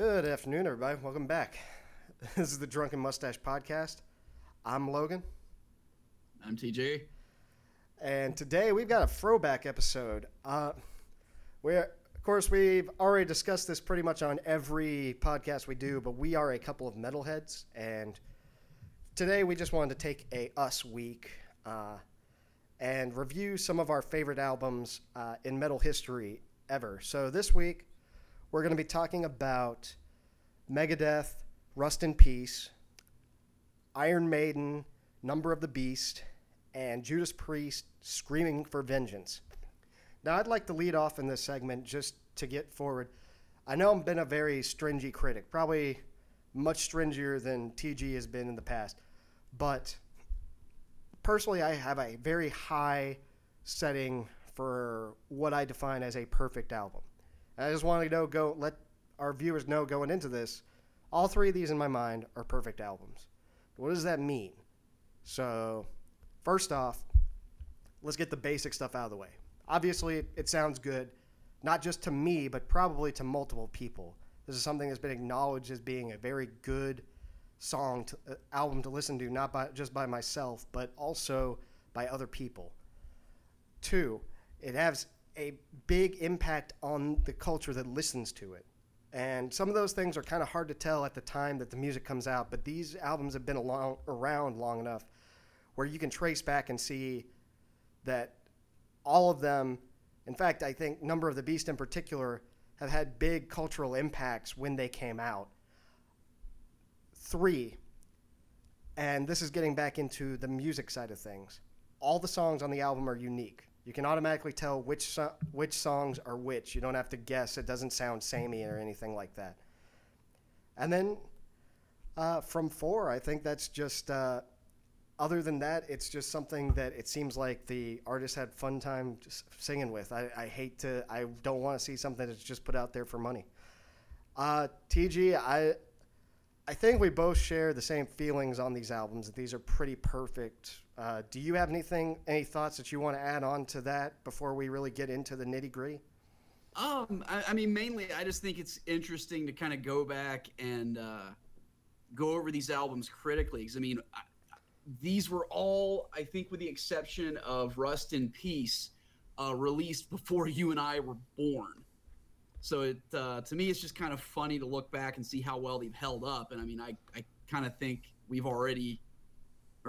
Good afternoon, everybody. Welcome back. This is the Drunken Mustache Podcast. I'm Logan, I'm TJ. and today we've got a throwback episode. Uh, where, of course, we've already discussed this pretty much on every podcast we do, but we are a couple of metalheads, and today we just wanted to take a us week uh, and review some of our favorite albums uh, in metal history ever. So this week we're going to be talking about Megadeth, Rust in Peace, Iron Maiden, Number of the Beast, and Judas Priest, Screaming for Vengeance. Now, I'd like to lead off in this segment just to get forward. I know I've been a very stringy critic, probably much stringier than TG has been in the past, but personally, I have a very high setting for what I define as a perfect album. And I just want to know, go let our viewers know going into this, all three of these in my mind are perfect albums. What does that mean? So, first off, let's get the basic stuff out of the way. Obviously, it, it sounds good, not just to me, but probably to multiple people. This is something that's been acknowledged as being a very good song, to, uh, album to listen to, not by, just by myself, but also by other people. Two, it has a big impact on the culture that listens to it. And some of those things are kind of hard to tell at the time that the music comes out, but these albums have been along, around long enough where you can trace back and see that all of them, in fact, I think Number of the Beast in particular, have had big cultural impacts when they came out. Three, and this is getting back into the music side of things. All the songs on the album are unique. You can automatically tell which so- which songs are which. You don't have to guess. It doesn't sound samey or anything like that. And then uh, from four, I think that's just. Uh, other than that, it's just something that it seems like the artist had fun time singing with. I, I hate to. I don't want to see something that's just put out there for money. Uh, TG, I I think we both share the same feelings on these albums. These are pretty perfect. Uh, do you have anything, any thoughts that you want to add on to that before we really get into the nitty gritty? Um, I, I mean, mainly, I just think it's interesting to kind of go back and uh, go over these albums critically. Because I mean, I, these were all, I think, with the exception of Rust in Peace, uh, released before you and I were born. So it, uh, to me, it's just kind of funny to look back and see how well they've held up. And I mean, I, I kind of think we've already,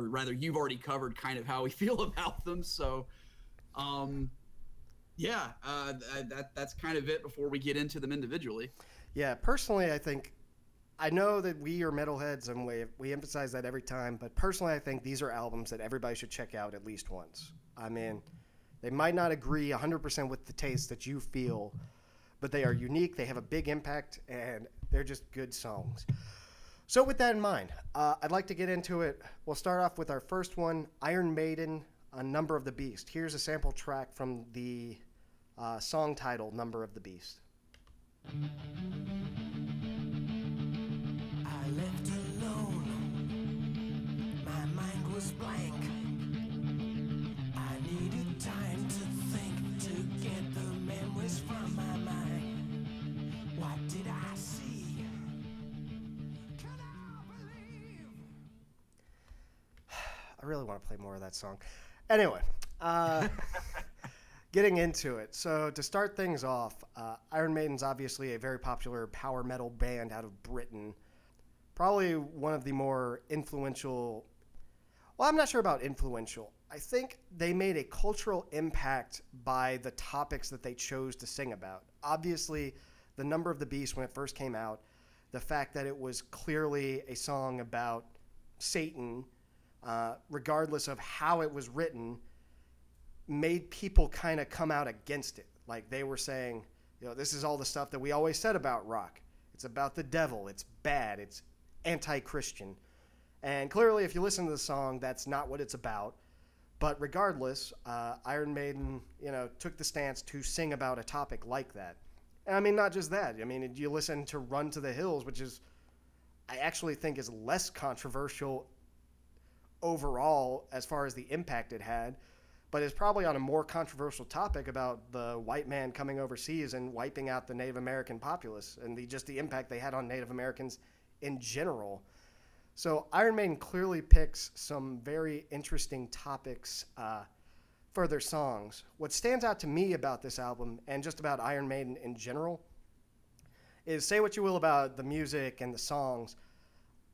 or rather, you've already covered kind of how we feel about them. So, um, yeah, uh, that that's kind of it before we get into them individually. Yeah, personally, I think I know that we are metalheads and we we emphasize that every time, but personally, I think these are albums that everybody should check out at least once. I mean, they might not agree 100% with the taste that you feel, but they are unique. They have a big impact, and they're just good songs. So, with that in mind, uh, I'd like to get into it. We'll start off with our first one, Iron Maiden, "A Number of the Beast." Here's a sample track from the uh, song title, "Number of the Beast." I left alone. I really want to play more of that song. Anyway, uh, getting into it. So to start things off, uh, Iron Maiden's obviously a very popular power metal band out of Britain. Probably one of the more influential. Well, I'm not sure about influential. I think they made a cultural impact by the topics that they chose to sing about. Obviously, the number of the beast when it first came out, the fact that it was clearly a song about Satan uh, regardless of how it was written, made people kind of come out against it. Like they were saying, you know, this is all the stuff that we always said about rock. It's about the devil. It's bad. It's anti-Christian. And clearly, if you listen to the song, that's not what it's about. But regardless, uh, Iron Maiden, you know, took the stance to sing about a topic like that. And I mean, not just that. I mean, you listen to "Run to the Hills," which is, I actually think, is less controversial overall as far as the impact it had. but is probably on a more controversial topic about the white man coming overseas and wiping out the Native American populace and the just the impact they had on Native Americans in general. So Iron Maiden clearly picks some very interesting topics uh, for their songs. What stands out to me about this album and just about Iron Maiden in general is say what you will about the music and the songs.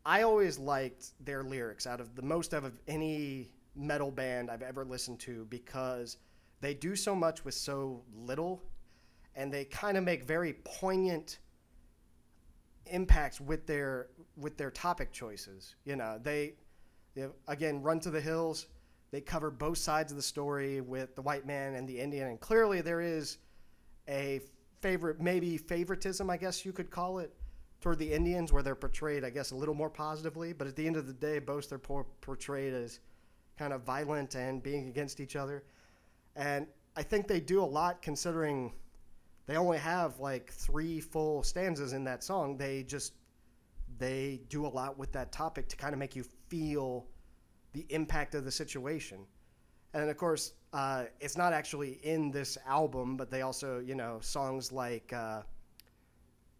I always liked their lyrics out of the most of any metal band I've ever listened to because they do so much with so little and they kind of make very poignant impacts with their with their topic choices. You know, they, they again run to the hills. They cover both sides of the story with the white man and the Indian, and clearly there is a favorite, maybe favoritism, I guess you could call it, toward the Indians, where they're portrayed, I guess, a little more positively. But at the end of the day, both they're portrayed as kind of violent and being against each other. And I think they do a lot considering they only have like three full stanzas in that song. They just they do a lot with that topic to kind of make you feel the impact of the situation. And of course, uh, it's not actually in this album, but they also, you know, songs like uh,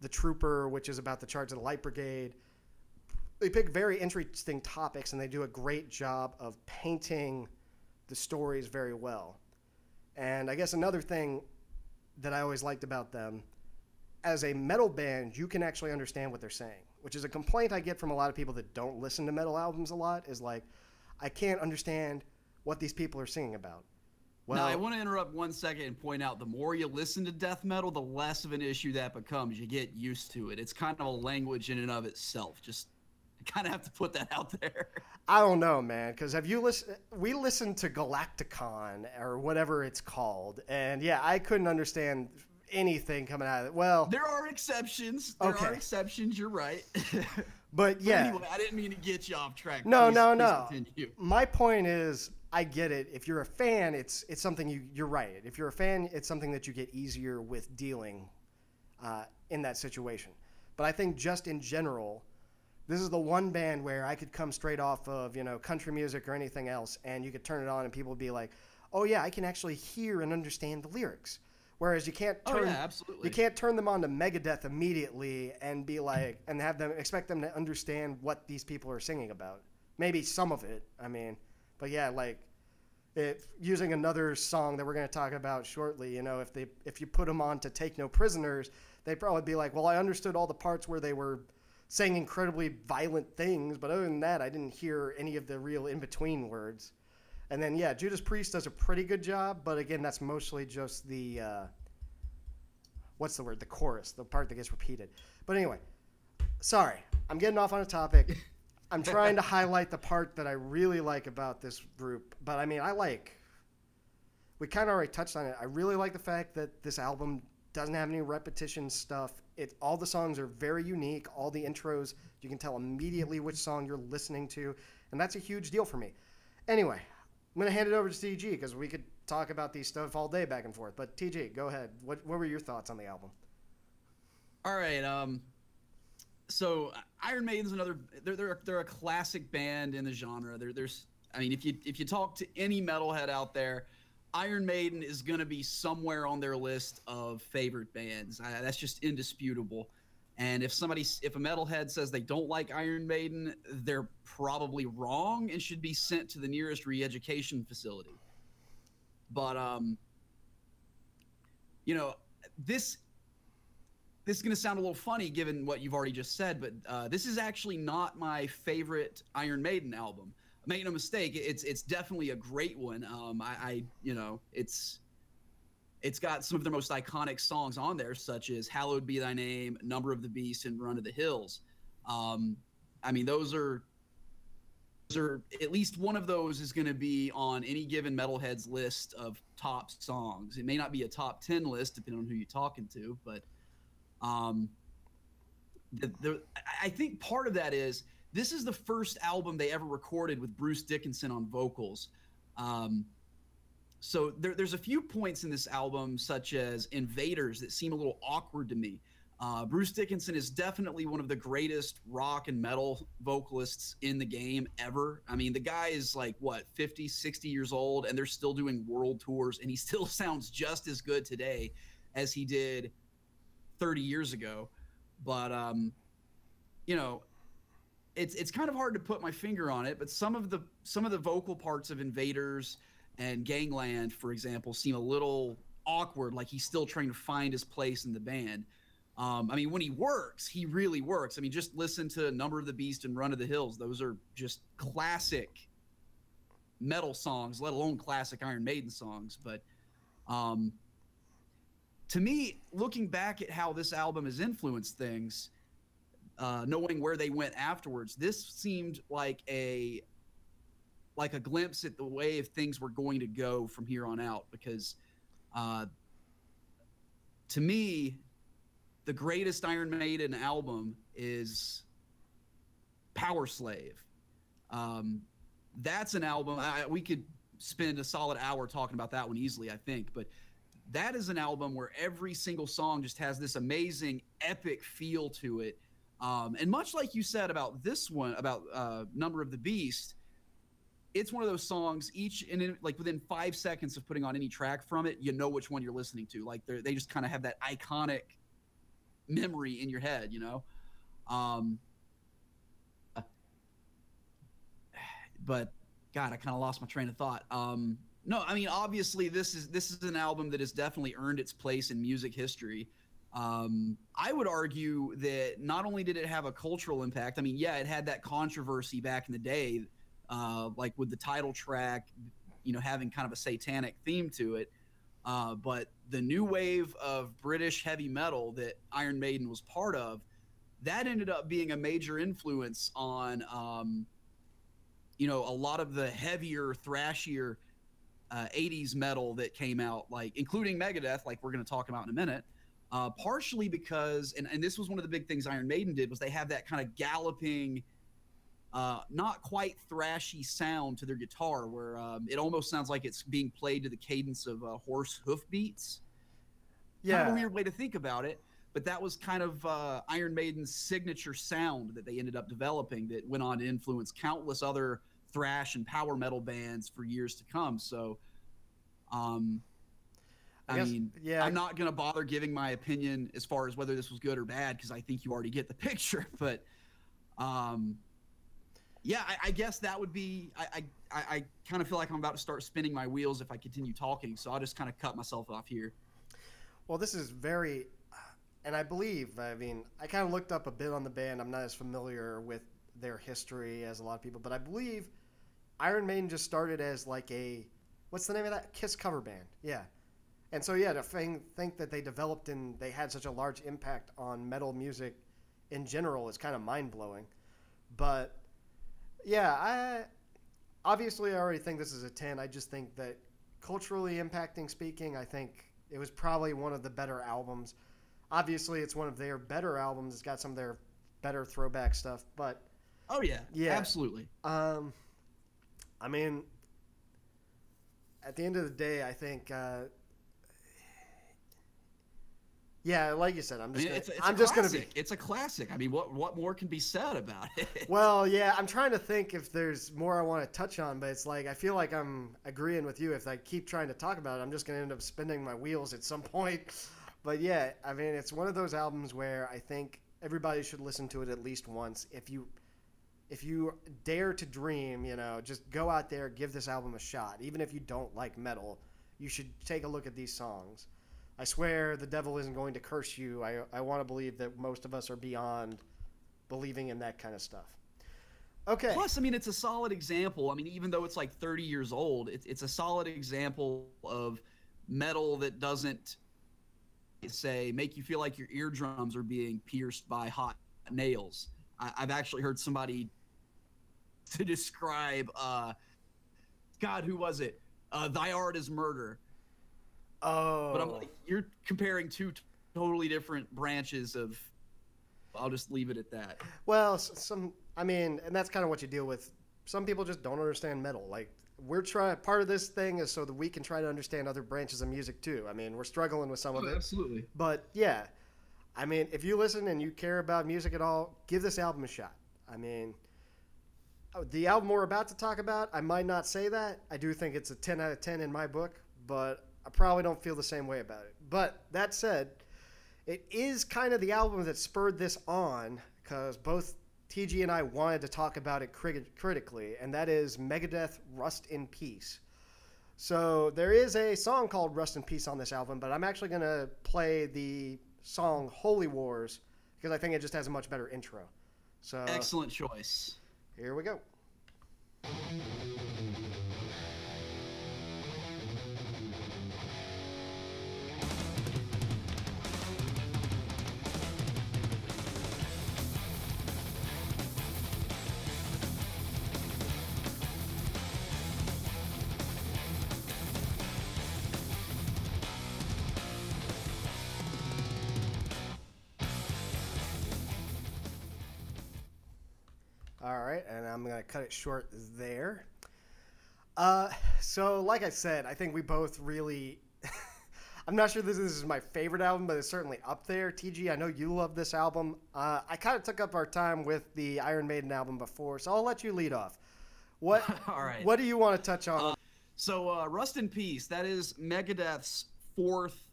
The Trooper, which is about the charge of the Light Brigade. They pick very interesting topics and they do a great job of painting the stories very well. And I guess another thing that I always liked about them, as a metal band, you can actually understand what they're saying, which is a complaint I get from a lot of people that don't listen to metal albums a lot. Is like, I can't understand what these people are singing about. Well, now, I want to interrupt one second and point out the more you listen to death metal, the less of an issue that becomes. You get used to it. It's kind of a language in and of itself. Just kind of have to put that out there. I don't know, man, because have you listened? We listened to Galacticon or whatever it's called, and yeah, I couldn't understand anything coming out of it. Well, there are exceptions. There okay. are exceptions. You're right. but yeah, but anyway, I didn't mean to get you off track. No, please, no, no. Continue. My point is, I get it. If you're a fan, it's it's something you you're right. If you're a fan, it's something that you get easier with dealing uh, in that situation. But I think just in general this is the one band where I could come straight off of, you know, country music or anything else, and you could turn it on and people would be like, oh, yeah, I can actually hear and understand the lyrics. Whereas you can't turn, oh, yeah, absolutely. you can't turn them on to Megadeth immediately and be like, and have them expect them to understand what these people are singing about. Maybe some of it, I mean, but yeah, like, if using another song that we're going to talk about shortly, you know, if they if you put them on to Take No Prisoners, they'd probably be like, well, I understood all the parts where they were saying incredibly violent things, but other than that, I didn't hear any of the real in between words. And then, yeah, Judas Priest does a pretty good job, but again, that's mostly just the uh, what's the word? The chorus, the part that gets repeated. But anyway, sorry, I'm getting off on a topic. I'm trying to highlight the part that I really like about this group, but I mean, I like. We kind of already touched on it. I really like the fact that this album doesn't have any repetition stuff. It all the songs are very unique. All the intros, you can tell immediately which song you're listening to, and that's a huge deal for me. Anyway, I'm gonna hand it over to TG because we could talk about these stuff all day back and forth. But TG, go ahead. What what were your thoughts on the album? All right. Um, so Iron Maiden's another. They're they're they're a classic band in the genre. There there's I mean if you if you talk to any metalhead out there Iron Maiden is going to be somewhere on their list of favorite bands. I, that's just indisputable. And if somebody, if a metalhead says they don't like Iron Maiden, they're probably wrong and should be sent to the nearest re-education facility. But um, you know, this this is going to sound a little funny given what you've already just said, but uh, this is actually not my favorite Iron Maiden album make no mistake, it's it's definitely a great one. Um, I, I you know it's it's got some of their most iconic songs on there, such as "Hallowed Be Thy Name," "Number of the Beast," and "Run to the Hills." Um, I mean, those are those are at least one of those is going to be on any given metalhead's list of top songs. It may not be a top ten list depending on who you're talking to, but um, the, the I think part of that is this is the first album they ever recorded with Bruce Dickinson on vocals. Um, so there, there's a few points in this album, such as Invaders, that seem a little awkward to me. Uh, Bruce Dickinson is definitely one of the greatest rock and metal vocalists in the game ever. I mean, the guy is like, what, 50, 60 years old, and they're still doing world tours, and he still sounds just as good today as he did 30 years ago. But, um, you know, it's it's kind of hard to put my finger on it, but some of the some of the vocal parts of Invaders and Gangland, for example, seem a little awkward, like he's still trying to find his place in the band. Um, I mean, when he works, he really works. I mean, just listen to Number of the Beast and Run of the Hills; those are just classic metal songs, let alone classic Iron Maiden songs. But um, to me, looking back at how this album has influenced things, uh, knowing where they went afterwards, this seemed like a like a glimpse at the way of things were going to go from here on out. Because uh, to me, the greatest Iron Maiden album is Powerslave. Um, that's an album I, we could spend a solid hour talking about that one easily, I think. But that is an album where every single song just has this amazing, epic feel to it. Um, and much like you said about this one, about uh, Number of the Beast, it's one of those songs. Each and in, like within five seconds of putting on any track from it, you know which one you're listening to. Like they they just kind of have that iconic memory in your head, you know. Um, but God, I kind of lost my train of thought. Um, no, I mean obviously this is this is an album that has definitely earned its place in music history. Um, I would argue that not only did it have a cultural impact, I mean, yeah, it had that controversy back in the day, uh, like with the title track, you know, having kind of a satanic theme to it. Uh, but the new wave of British heavy metal that Iron Maiden was part of, that ended up being a major influence on, um, you know, a lot of the heavier, thrashier uh, 80s metal that came out, like including Megadeth, like we're going to talk about in a minute. Uh, partially because, and, and this was one of the big things Iron Maiden did, was they have that kind of galloping, uh, not quite thrashy sound to their guitar, where um, it almost sounds like it's being played to the cadence of uh, horse hoof beats. Yeah. Kind of a weird way to think about it, but that was kind of uh, Iron Maiden's signature sound that they ended up developing that went on to influence countless other thrash and power metal bands for years to come. So, um, I I, guess- mean, yeah. I'm not going to bother giving my opinion as far as whether this was good or bad because I think you already get the picture. But, um, yeah, I, I guess that would be. I, I, I kind of feel like I'm about to start spinning my wheels if I continue talking, so I'll just kind of cut myself off here. Well, this is very, and I believe, I mean, I kind of looked up a bit on the band. I'm not as familiar with their history as a lot of people, but I believe Iron Maiden just started as like a, what's the name of that? Kiss cover band. Yeah. And so, yeah, to think, think that they developed and they had such a large impact on metal music in general is kind of mind blowing. But yeah, I obviously I already think this is a 10. I just think that culturally impacting speaking, I think it was probably one of the better albums. Obviously, it's one of their better albums. It's got some of their better throwback stuff, but Oh yeah, Yeah. absolutely. um, I mean, at the end of the day, I think, uh, yeah, like you said, I'm I just mean, gonna, it's, it's I'm just gonna be. It's a classic. I mean, what what more can be said about it? Well, yeah, I'm trying to think if there's more I want to touch on, but it's like I feel like I'm agreeing with you. If I keep trying to talk about it, I'm just going to end up spinning my wheels at some point. But yeah, I mean, it's one of those albums where I think everybody should listen to it at least once. If you if you dare to dream, you know, just go out there, give this album a shot. Even if you don't like metal, you should take a look at these songs. I swear the devil isn't going to curse you. I, I want to believe that most of us are beyond believing in that kind of stuff. Okay. Plus, I mean, it's a solid example. I mean, even though it's like 30 years old, it's it's a solid example of metal that doesn't say make you feel like your eardrums are being pierced by hot nails. I, I've actually heard somebody to describe, uh, God, who was it? Uh, Thy art is murder. oh. But I'm like, you're comparing two t- totally different branches of. I'll just leave it at that. Well, some. I mean, and that's kind of what you deal with. Some people just don't understand metal. Like we're trying. Part of this thing is so that we can try to understand other branches of music too. I mean, we're struggling with some of it. absolutely. But yeah, I mean, if you listen and you care about music at all, give this album a shot. I mean, oh, Oh, the album we're about to talk about, I might not say that. I do think it's a 10 out of 10 in my book, but I probably don't feel the same way about it. But that said, it is kind of the album that spurred this on because both TG and I wanted to talk about it crit- critically, and that is Megadeth Rust in Peace. So there is a song called Rust in Peace on this album, but I'm actually going to play the song Holy Wars because I think it just has a much better intro. So Excellent choice. Here we go. Right, and I'm going to cut it short there. Uh, so, like I said, I think we both really. I'm not sure this, this is my favorite album, but it's certainly up there. TG, I know you love this album. Uh, I kind of took up our time with the Iron Maiden album before, so I'll let you lead off. What All right. What do you want to touch on? So, uh, Rust in Peace, that is Megadeth's fourth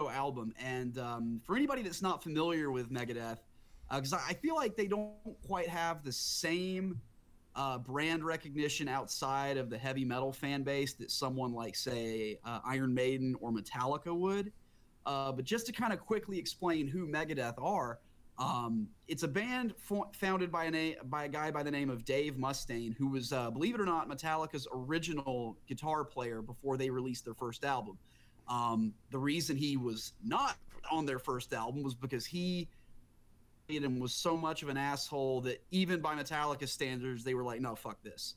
album. And um, for anybody that's not familiar with Megadeth, because I I feel like they don't quite have the same uh, brand recognition outside of the heavy metal fan base that someone like, say, uh, Iron Maiden or Metallica would. Uh, but just to kind of quickly explain who Megadeth are, um, it's a band fo- founded by a na- by a guy by the name of Dave Mustaine, who was, uh, believe it or not, Metallica's original guitar player before they released their first album. Um, the reason he was not on their first album was because he and was so much of an asshole that even by Metallica standards, they were like, "No, fuck this."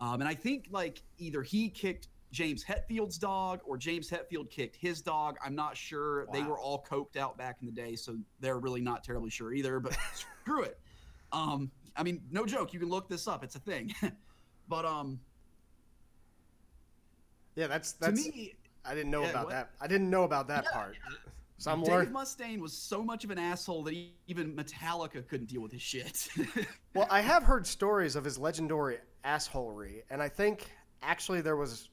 Um, and I think like either he kicked James Hetfield's dog or James Hetfield kicked his dog. I'm not sure. They were all coked out back in the day, so they're really not terribly sure either. But screw it. Um, I mean, no joke. You can look this up. It's a thing. but um, yeah, that's to that's. me, I didn't know yeah, about what? that. I didn't know about that Yeah, part. So I'm Dave learning. Mustaine was so much of an asshole that he, even Metallica couldn't deal with his shit. Well, I have heard stories of his legendary assholery, and I think actually there was.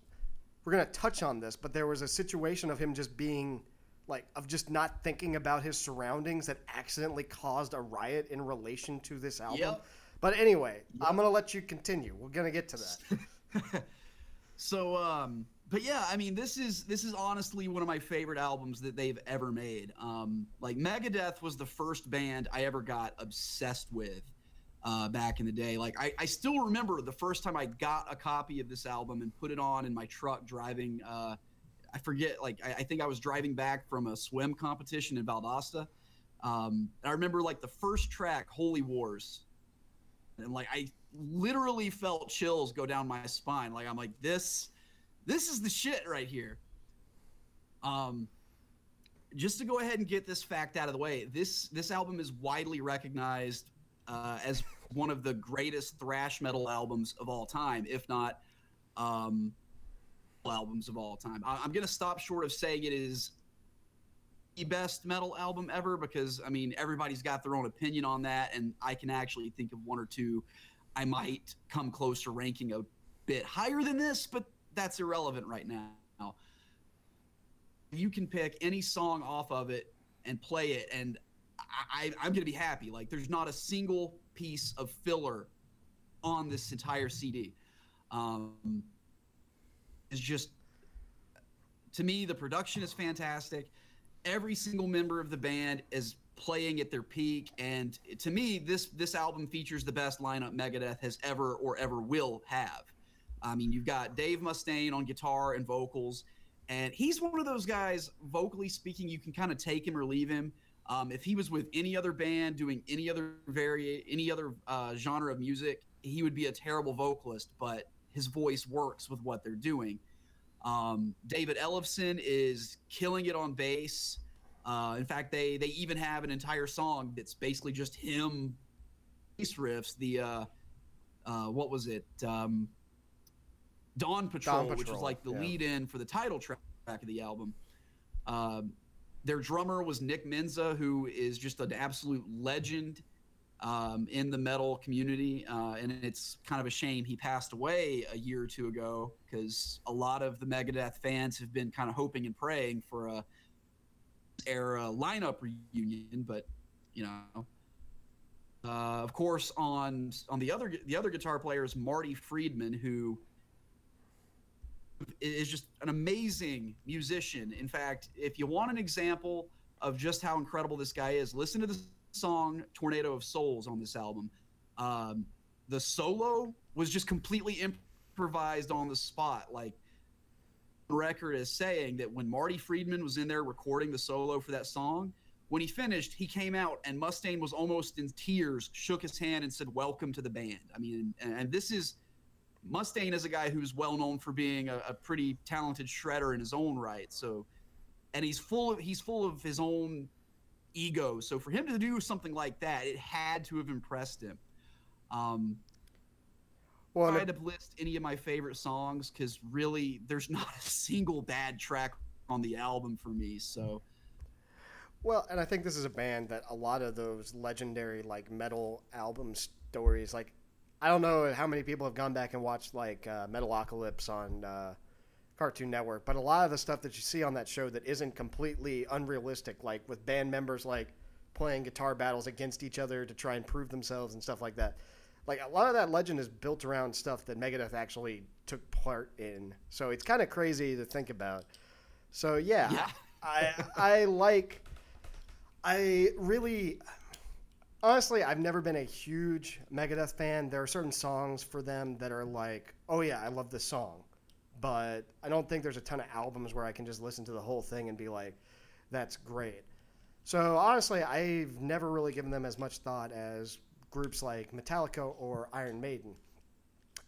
We're gonna touch on this, but there was a situation of him just being, like, of just not thinking about his surroundings that accidentally caused a riot in relation to this album. Yep. But anyway, I'm gonna let you continue. We're gonna get to that. So, um, but yeah, I mean, this is this is honestly one of my favorite albums that they've ever made. Um, like Megadeth was the first band I ever got obsessed with uh, back in the day. Like I, I still remember the first time I got a copy of this album and put it on in my truck driving. Uh, I forget, like I, I think I was driving back from a swim competition in Valdosta. Um, and I remember like the first track, Holy Wars, and like I literally felt chills go down my spine. Like I'm like this, this is the shit right here. Um, just to go ahead and get this fact out of the way, this this album is widely recognized uh, as one of the greatest thrash metal albums of all time, if not um, albums of all time. I, I'm gonna stop short of saying it is the best metal album ever because I mean everybody's got their own opinion on that, and I can actually think of one or two I might come close to ranking a bit higher than this, but that's irrelevant right now. You can pick any song off of it and play it, and I, I'm going to be happy. Like, there's not a single piece of filler on this entire CD. Um, it's just, to me, the production is fantastic. Every single member of the band is playing at their peak, and to me, this this album features the best lineup Megadeth has ever or ever will have. I mean, you've got Dave Mustaine on guitar and vocals, and he's one of those guys, vocally speaking, you can kind of take him or leave him. Um, if he was with any other band doing any other vari- any other uh, genre of music, he would be a terrible vocalist. But his voice works with what they're doing. Um, David Ellefson is killing it on bass. Uh, in fact, they they even have an entire song that's basically just him bass riffs. The uh, uh, what was it? Um, Dawn Patrol, which was like the yeah. lead in for the title track of the album. Um, their drummer was Nick Menza, who is just an absolute legend um, in the metal community. Uh, and it's kind of a shame he passed away a year or two ago because a lot of the Megadeth fans have been kind of hoping and praying for a era lineup reunion. But you know, uh, of course, on on the other the other guitar player is Marty Friedman, who is just an amazing musician. In fact, if you want an example of just how incredible this guy is, listen to the song "Tornado of Souls" on this album. Um, the solo was just completely improvised on the spot, like the record is saying that when Marty Friedman was in there recording the solo for that song, when he finished, he came out and Mustaine was almost in tears, shook his hand, and said, "Welcome to the band." I mean, and, and this is Mustaine is a guy who's well known for being a, a, pretty talented shredder in his own right. So, and he's full of he's full of his own ego. So for him to do something like that, it had to have impressed him. Um, well, I had to list any of my favorite songs because really, there's not a single bad track on the album for me. So. Well, and I think this is a band that a lot of those legendary like metal album stories, like I don't know how many people have gone back and watched like uh, Metalocalypse on uh, Cartoon Network, but a lot of the stuff that you see on that show that isn't completely unrealistic, like with band members like playing guitar battles against each other to try and prove themselves and stuff like that. Like a lot of that legend is built around stuff that Megadeth actually took part in. So it's kind of crazy to think about. So yeah, yeah. I I like I really honestly, I've never been a huge Megadeth fan. There are certain songs for them that are like, oh yeah, I love this song, but I don't think there's a ton of albums where I can just listen to the whole thing and be like, that's great. So honestly, I've never really given them as much thought as groups like Metallica or Iron Maiden.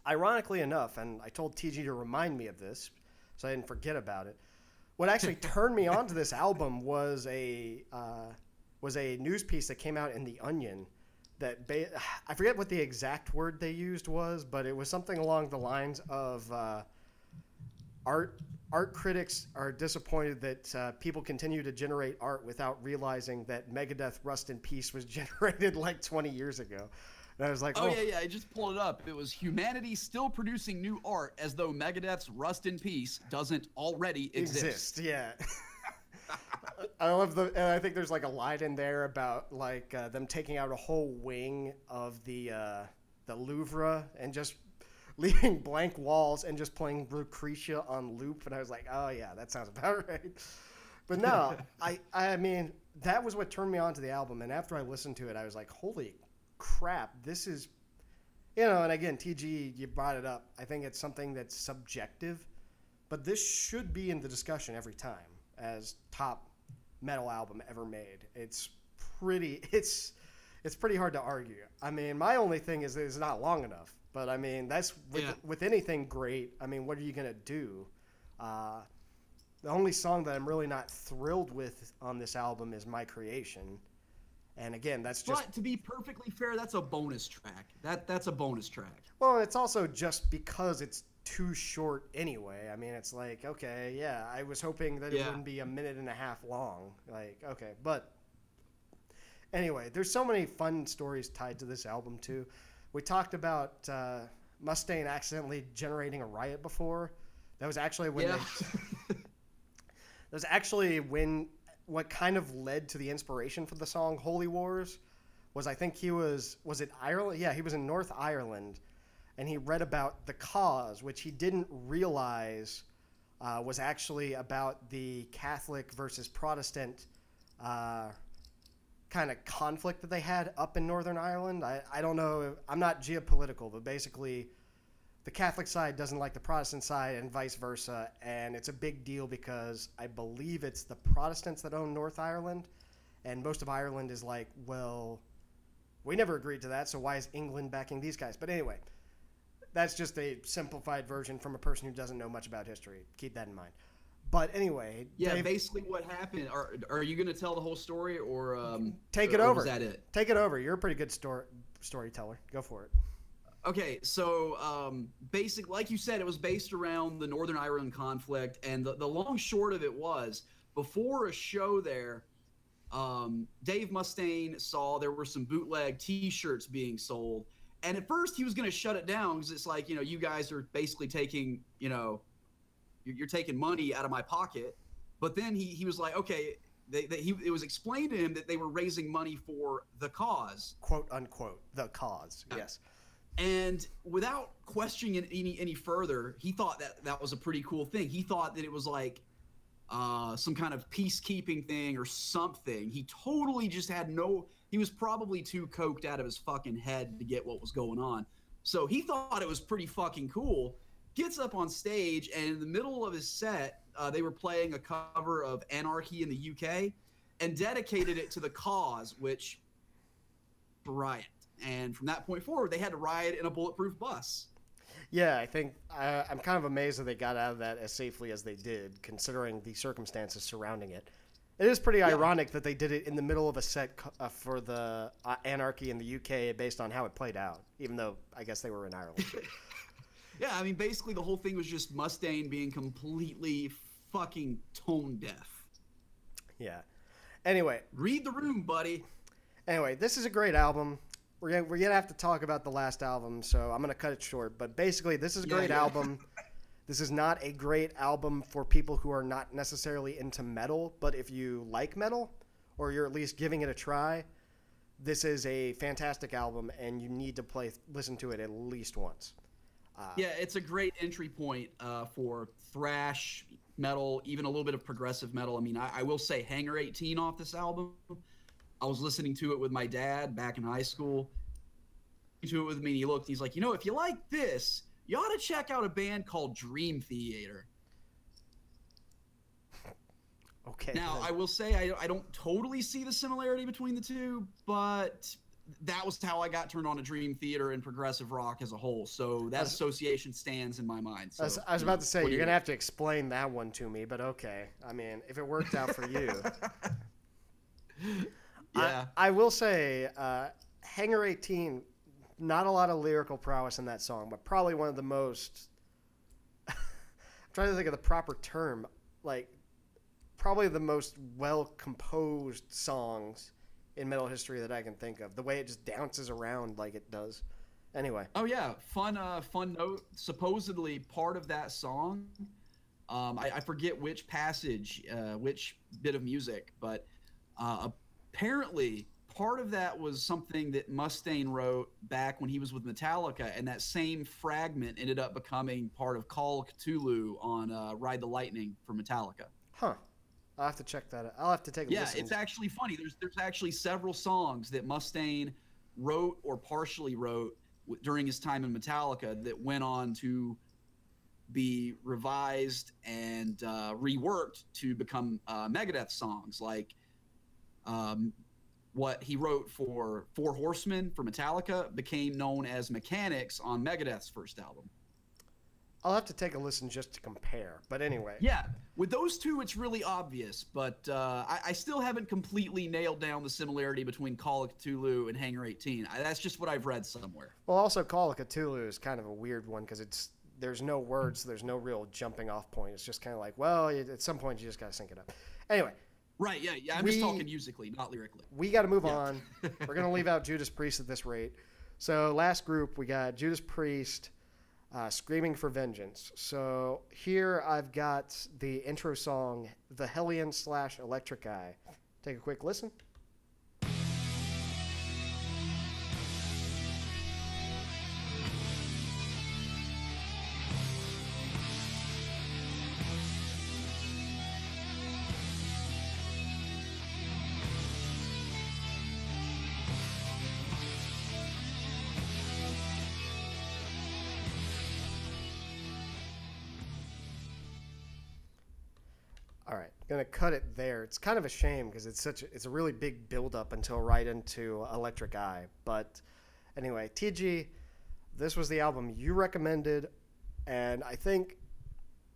Ironically enough, and I told TG to remind me of this, so I didn't forget about it. What actually turned me on to this album was a uh, was a news piece that came out in the Onion that ba- I forget what the exact word they used was, but it was something along the lines of uh, art art critics are disappointed that uh, people continue to generate art without realizing that Megadeth Rust in Peace was generated like 20 years ago. And I was like, oh, oh, yeah, yeah, I just pulled it up. It was humanity still producing new art as though Megadeth's Rust in Peace doesn't already exist. exist yeah. I love the, and I think there's like a line in there about like uh, them taking out a whole wing of the uh, the Louvre and just leaving blank walls and just playing Lucretia on loop. And I was like, oh yeah, that sounds about right. But no, I I mean that was what turned me on to the album. And after I listened to it, I was like, holy crap, this is, you know. And again, TG, you brought it up. I think it's something that's subjective, but this should be in the discussion every time as top metal album ever made. It's pretty it's it's pretty hard to argue. I mean, my only thing is it's not long enough. But I mean, that's with, yeah. with anything great. I mean, what are you gonna do? Uh, the only song that I'm really not thrilled with on this album is "My Creation," and again, that's just. But to be perfectly fair, that's a bonus track. That that's a bonus track. Well, it's also just because it's too short anyway. I mean, it's like, okay, yeah, I was hoping that yeah. it wouldn't be a minute and a half long. Like, okay, but anyway, there's so many fun stories tied to this album too. We talked about uh, Mustaine accidentally generating a riot before. That was actually when yeah. they. that was actually when what kind of led to the inspiration for the song "Holy Wars." Was I think he was was it Ireland? Yeah, he was in North Ireland and he read about the cause, which he didn't realize uh, was actually about the Catholic versus Protestant uh, kind of conflict that they had up in Northern Ireland. I, I don't know, I'm not geopolitical, but basically the Catholic side doesn't like the Protestant side and vice versa. And it's a big deal because I believe it's the Protestants that own North Ireland. And most of Ireland is like, well, we never agreed to that, so why is England backing these guys? But anyway, that's just a simplified version from a person who doesn't know much about history. Keep that in mind. But anyway, yeah. Dave, basically, what happened? Are Are you going to tell the whole story, or um, take it or, over? Or is that it? Take it over. You're a pretty good story storyteller. Go for it. Okay, so um, basic, like you said, it was based around the Northern Ireland conflict, and the, the long short of it was before a show there, um, Dave Mustaine saw there were some bootleg T-shirts being sold, and at first he was going to shut it down because it's like you know you guys are basically taking you know you're, you're taking money out of my pocket. But then he he was like, okay, they, they, he it was explained to him that they were raising money for the cause, quote unquote the cause. Yes. and without questioning it any any further, he thought that that was a pretty cool thing. He thought that it was like uh, some kind of peacekeeping thing or something. He totally just had no. He was probably too coked out of his fucking head to get what was going on. So he thought it was pretty fucking cool. Gets up on stage, and in the middle of his set, uh, they were playing a cover of Anarchy in the UK, and dedicated it to the cause, which riot. And from that point forward, they had to riot in a bulletproof bus. Yeah, I think I, I'm kind of amazed that they got out of that as safely as they did, considering the circumstances surrounding it. It is pretty ironic that they did it in the middle of a set uh, for the uh, Anarchy in the UK based on how it played out, even though I guess they were in Ireland. Yeah, I mean, basically the whole thing was just Mustaine being completely fucking tone deaf. yeah. Anyway, Read the room, buddy. Anyway, this is a great album. We're gonna, we're gonna have to talk about the last album, so I'm gonna cut it short. But basically, this is a Yeah, great yeah. album. this is not a great album for people who are not necessarily into metal, but if you like metal, or you're at least giving it a try, this is a fantastic album, and you need to play listen to it at least once. Yeah, it's a great entry point uh, for thrash metal, even a little bit of progressive metal. I mean, I, I will say Hangar 18 off this album. I was listening to it with my dad back in high school. To it with me, and he looked. He's like, you know, if you like this, you ought to check out a band called Dream Theater. Okay. Now, then. I will say I, I don't totally see the similarity between the two, but that was how I got turned on to Dream Theater and progressive rock as a whole. So that As- association stands in my mind. So, I was, I was about to say you're you gonna have to explain that one to me, but okay. I mean, if it worked out for you. Yeah. I, I will say, uh, Hangar 18, not a lot of lyrical prowess in that song, but probably one of the most. I'm trying to think of the proper term. Like, probably the most well composed songs in metal history that I can think of. The way it just dances around like it does. Anyway, Oh yeah, fun. Uh, fun note. Supposedly, part of that song, um, I, I forget which passage, uh, which bit of music, but uh, apparently part of that was something that Mustaine wrote back when he was with Metallica, and that same fragment ended up becoming part of Call Cthulhu on uh, Ride the Lightning for Metallica. huh. I'll have to check that out. I'll have to take a Yeah, listen. it's actually funny. There's there's actually several songs that Mustaine wrote or partially wrote w- during his time in Metallica that went on to be revised and uh, reworked to become uh, Megadeth songs, like um, what he wrote for Four Horsemen for Metallica became known as Mechanix on Megadeth's first album. I'll have to take a listen just to compare. But anyway. Yeah, with those two, it's really obvious, but uh, I, I still haven't completely nailed down the similarity between Call of Cthulhu and Hangar 18. I, that's just what I've read somewhere. Well, also Call of Cthulhu is kind of a weird one because it's there's no words, there's no real jumping off point. It's just kind of like, well, at some point you just gotta sync it up. Anyway, Right, yeah, yeah. I'm We- just talking musically, not lyrically. we got to move Yeah. on. We're gonna leave out Judas Priest at this rate. So last group we got Judas Priest, uh, "Screaming for Vengeance." So here I've got the intro song, "The Hellion slash Electric Eye." Take a quick listen. Gonna cut it there. It's kind of a shame because it's such a, it's a really big build up until right into Electric Eye. But anyway, TG, this was the album you recommended, and I think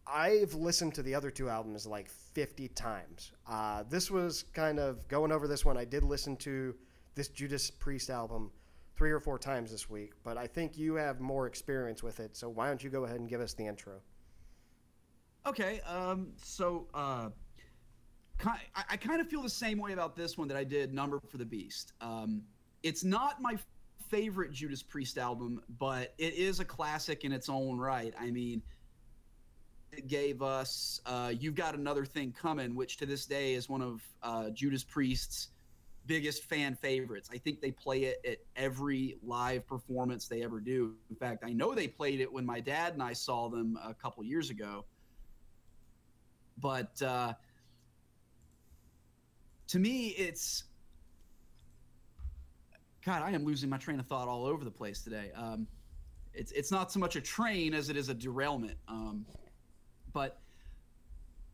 I've listened to the other two albums like 50 times. Uh, this was kind of going over this one. I did listen to this Judas Priest album three or four times this week, but I think you have more experience with it. So why don't you go ahead and give us the intro? Okay, um, so uh, I, I kind of feel the same way about this one that I did Number for the Beast. Um, it's not my favorite Judas Priest album, but it is a classic in its own right. I mean, it gave us uh, "You've Got Another Thing Coming," which to this day is one of uh, Judas Priest's biggest fan favorites. I think they play it at every live performance they ever do. In fact, I know they played it when my dad and I saw them a couple years ago. But uh, to me, it's God. I am losing my train of thought all over the place today. Um, it's it's not so much a train as it is a derailment. Um, but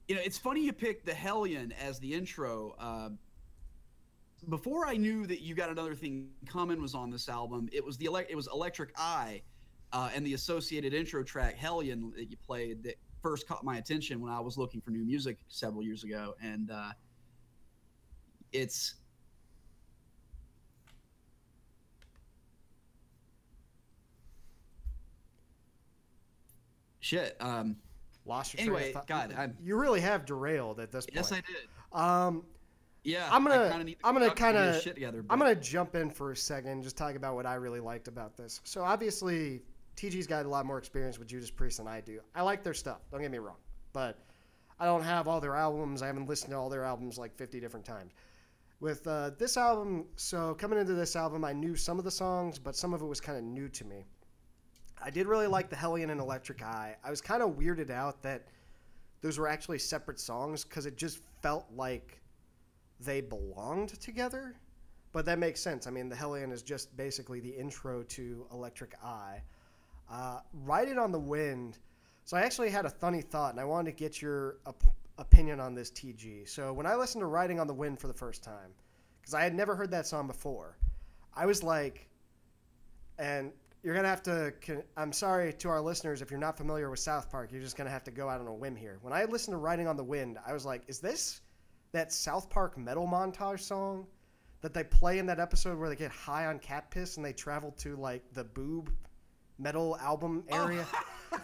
you know, it's funny you picked the Hellion as the intro. Uh, before I knew that you got another thing coming was on this album, it was the ele- it was Electric Eye uh, and the associated intro track Hellion that you played that first caught my attention when I was looking for new music several years ago, and uh, it's shit. Um, Lost your Anyway, of. God, I'm- you really have derailed at this point. yes, I did. Um, Yeah, I'm gonna- to I'm gonna shit together. I'm gonna jump in for a second, and just talk about what I really liked about this. So obviously, TG's got a lot more experience with Judas Priest than I do. I like their stuff. Don't get me wrong, but I don't have all their albums. I haven't listened to all their albums like 50 different times. With uh, this album, so coming into this album, I knew some of the songs, but some of it was kind of new to me. I did really like the Hellion and Electric Eye. I was kind of weirded out that those were actually separate songs because it just felt like they belonged together. But that makes sense. I mean, the Hellion is just basically the intro to Electric Eye. Uh, Riding on the Wind. So I actually had a funny thought, and I wanted to get your opinion on this TG. So when I listened to Riding on the Wind for the first time, because I had never heard that song before, I was like, and you're gonna have to. I'm sorry to our listeners if you're not familiar with South Park. You're just gonna have to go out on a whim here. When I listened to Riding on the Wind, I was like, is this that South Park metal montage song that they play in that episode where they get high on cat piss and they travel to like the boob metal album area?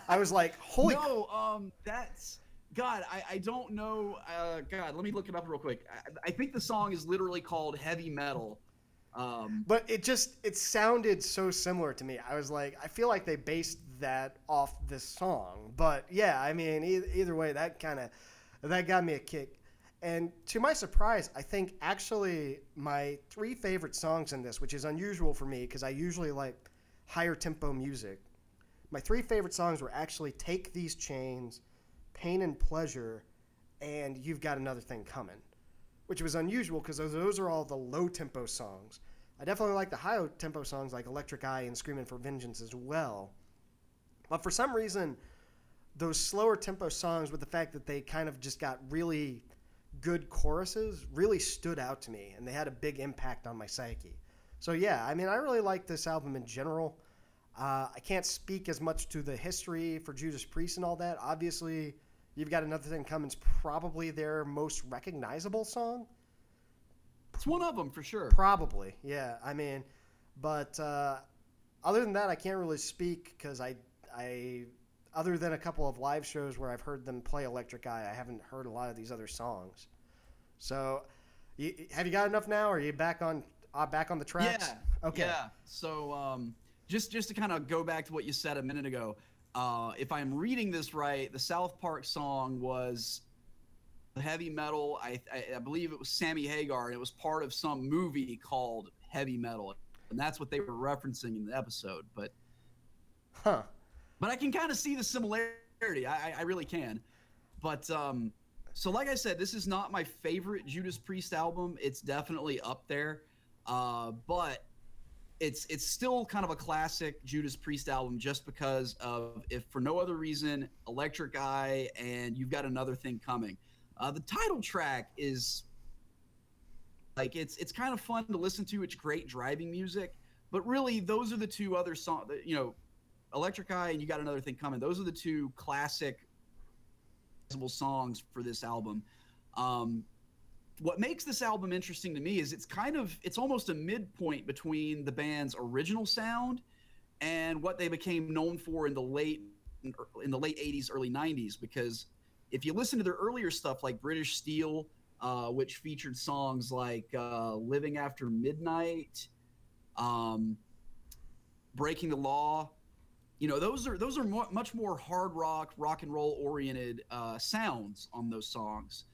I was like, holy. no, um, that's God. I, I don't know. Uh, God, let me look it up real quick. I, I think the song is literally called Heavy Metal. Um, But it just it sounded so similar to me. I was like, I feel like they based that off this song. But yeah, I mean, either, either way, that kind of that got me a kick. And to my surprise, I think actually my three favorite songs in this, which is unusual for me because I usually like higher tempo music. My three favorite songs were actually "Take These Chains," "Pain and Pleasure," and "You've Got Another Thing Coming." which was unusual because those, those are all the low tempo songs. I definitely like the high tempo songs like Electric Eye and Screaming for Vengeance as well. But for some reason, those slower tempo songs, with the fact that they kind of just got really good choruses, really stood out to me and they had a big impact on my psyche. So, yeah, I mean, I really like this album in general. Uh, I can't speak as much to the history for Judas Priest and all that. Obviously, You've Got Another Thing Coming's probably their most recognizable song. it's one of them for sure. Probably, yeah. I mean, but uh, other than that, I can't really speak because I, I, other than a couple of live shows where I've heard them play Electric Eye, I haven't heard a lot of these other songs. So, you, have you got enough now? Or are you back on, uh, back on the tracks? Yeah. Okay. Yeah. So um, just just to kind of go back to what you said a minute ago, uh, if I'm reading this right, the South Park song was heavy metal. I, I, I believe it was Sammy Hagar, and it was part of some movie called Heavy Metal, and that's what they were referencing in the episode. But Huh. but I can kind of see the similarity. I, I, I really can. But um, so like I said, this is not my favorite Judas Priest album. It's definitely up there, uh, but it's it's still kind of a classic Judas Priest album just because of if for no other reason, Electric Eye and You've Got Another Thing Coming. Uh, the title track is like it's it's kind of fun to listen to. It's great driving music, but really those are the two other songs. You know, Electric Eye and You Got Another Thing Coming. Those are the two classic songs for this album. Um, what makes this album interesting to me is it's kind of it's almost a midpoint between the band's original sound and what they became known for in the late in the late 80s early 90s because if you listen to their earlier stuff like british steel uh, which featured songs like uh, "Living After Midnight," um, "Breaking the Law." You know, those are those are mo- much more hard rock, rock and roll oriented uh, sounds on those songs.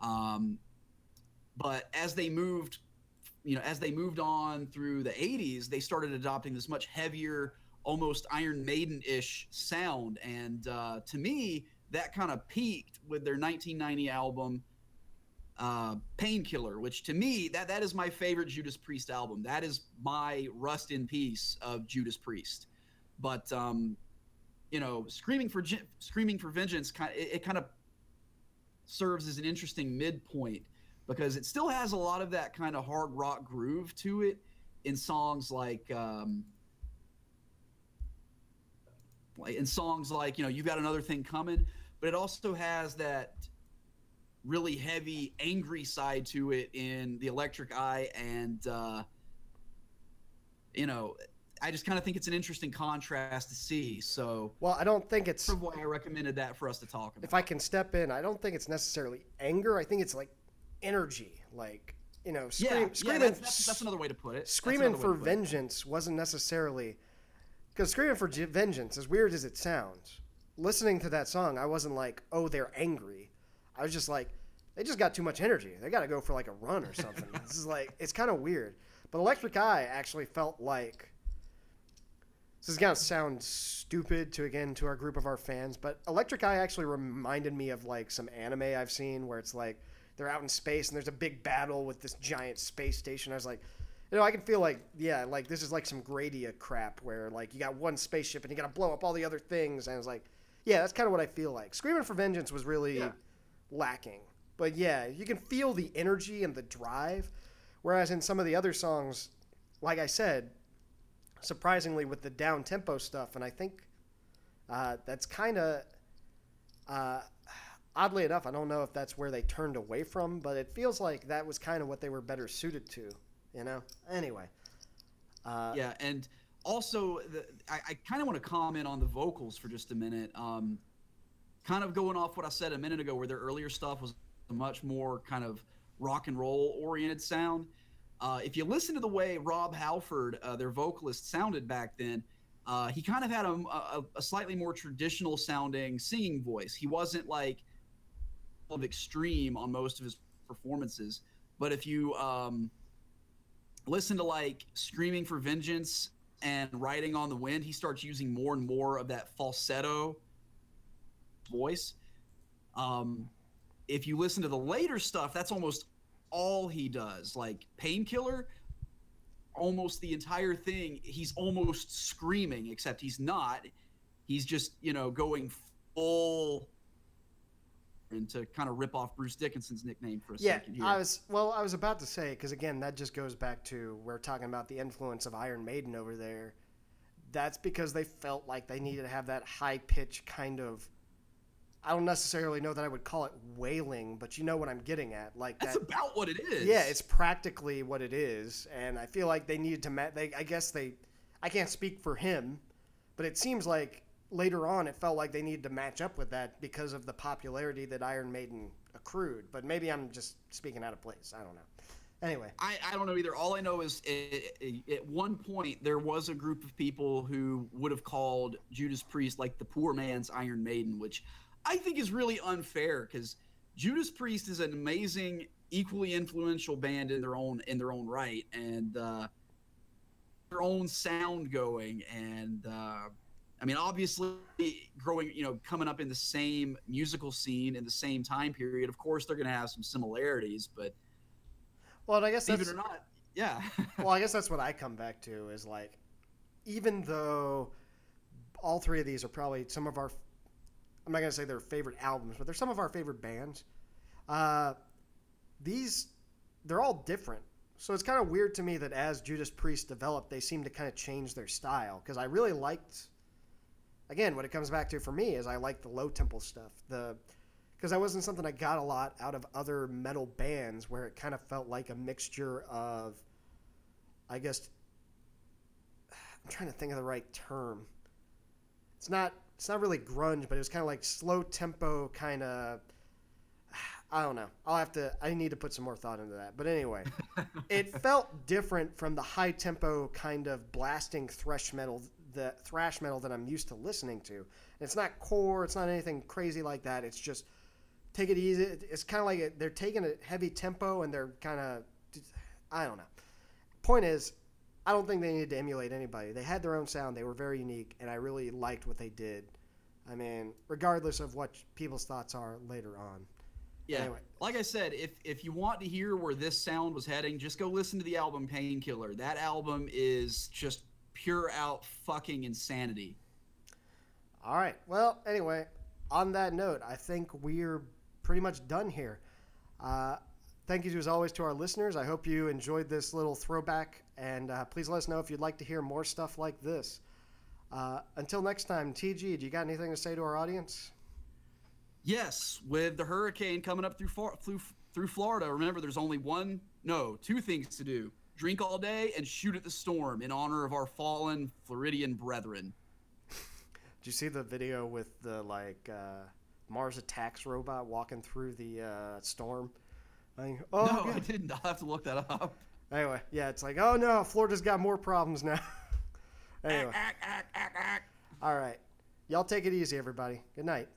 Um, but as they moved, you know, as they moved on through the '80s, they started adopting this much heavier, almost Iron Maiden ish sound, and uh, to me, that kind of peaked with their 1990 album uh, Painkiller, which to me that that is my favorite Judas Priest album. That is my rust in peace of Judas Priest. But um, you know, screaming for screaming for vengeance kind it, it kind of serves as an interesting midpoint because it still has a lot of that kind of hard rock groove to it in songs like um, like in songs like you know you got another thing coming but it also has that really heavy angry side to it in the electric eye and uh, you know i just kind of think it's an interesting contrast to see so Well, I don't think it's. that's why i recommended that for us to talk about If I can step in, I don't think it's necessarily anger. I think it's like energy. Like you know, scream, yeah screaming. that's, that's, that's another way to put it screaming for put it. vengeance wasn't necessarily because screaming for vengeance as weird as it sounds listening to that song i wasn't like oh they're angry i was just like they just got too much energy they got to go for like a run or something this is like it's kind of weird but electric eye actually felt like this is gonna sound stupid to again to our group of our fans but electric eye actually reminded me of like some anime i've seen where it's like they're out in space and there's a big battle with this giant space station i was like you know, I can feel like, yeah, like this is like some Gradia crap where like you got one spaceship and you got to blow up all the other things, and I was like, yeah, that's kind of what I feel like. Screaming for Vengeance was really Yeah. lacking, but yeah, you can feel the energy and the drive, whereas in some of the other songs, like I said, surprisingly with the down tempo stuff, and I think uh, that's kind of. Uh, Oddly enough, I don't know if that's where they turned away from, but it feels like that was kind of what they were better suited to you know? Anyway uh, yeah and also the, i, I kind of want to comment on the vocals for just a minute. Um, kind of going off what i said a minute ago where their earlier stuff was a much more kind of rock and roll oriented sound. Uh, if you listen to the way rob halford uh, their vocalist sounded back then uh, he kind of had a, a, a slightly more traditional sounding singing voice. He wasn't like of extreme on most of his performances. But if you um, listen to like screaming for vengeance and riding on the wind he starts using more and more of that falsetto voice. Um if you listen to the later stuff that's almost all he does. Like painkiller almost the entire thing he's almost screaming except he's not. He's just you know going full and to kind of rip off Bruce Dickinson's nickname for a yeah second here. i was well i was about to say because again that just goes back to we're talking about the influence of iron maiden over there that's because they felt like they needed to have that high pitch kind of i don't necessarily know that i would call it wailing but you know what i'm getting at like That's that about what it is. yeah it's practically what it is and i feel like they needed to ma- they i guess they i can't speak for him but it seems like later on it felt like they needed to match up with that because of the popularity that iron maiden accrued but maybe i'm just speaking out of place i don't know anyway I, I don't know either. All I know is i- i- at one point there was a group of people who would have called Judas Priest like the poor man's Iron Maiden, which I think is really unfair because Judas Priest is an amazing, equally influential band in their own in their own right, and uh, their own sound going. And uh, I mean, obviously, growing, you know, coming up in the same musical scene in the same time period. Of course, they're going to have some similarities, but well i guess it or not, yeah. well i guess that's what i come back to is like even though all three of these are probably some of our i'm not going to say they're favorite albums but they're some of our favorite bands uh, these they're all different so it's kind of weird to me that as judas priest developed they seem to kind of change their style because i really liked again what it comes back to for me is i like the low tempo stuff the because that wasn't something i got a lot out of other metal bands where it kind of felt like a mixture of i guess i'm trying to think of the right term it's not it's not really grunge but it was kind of like slow tempo kind of I don't know. I'll have to. I need to put some more thought into that. But anyway, it felt different from the high tempo kind of blasting thrash metal, the thrash metal that I'm used to listening to. It's not core. It's not anything crazy like that. It's just take it easy. It's kind of like it, they're taking a heavy tempo and they're kind of. I don't know. Point is, I don't think they needed to emulate anybody. They had their own sound. They were very unique, and I really liked what they did. I mean, regardless of what people's thoughts are later on. Yeah. Anyway. Like I said, if if you want to hear where this sound was heading, just go listen to the album Painkiller. That album is just pure out fucking insanity. All right. Well, anyway, on that note, I think we're pretty much done here. Uh, thank you as always to our listeners. I hope you enjoyed this little throwback, and uh, please let us know if you'd like to hear more stuff like this. Uh, until next time, TG, do you got anything to say to our audience? Yes, with the hurricane coming up through through through Florida, remember there's only one, no, two things to do: drink all day and shoot at the storm in honor of our fallen Floridian brethren. Did you see the video with the like uh, Mars Attacks robot walking through the uh, storm? Like, oh, no, God. I didn't. I'll have to look that up. Anyway, yeah, it's like, oh no, Florida's got more problems now. anyway, all right, y'all take it easy, everybody. Good night.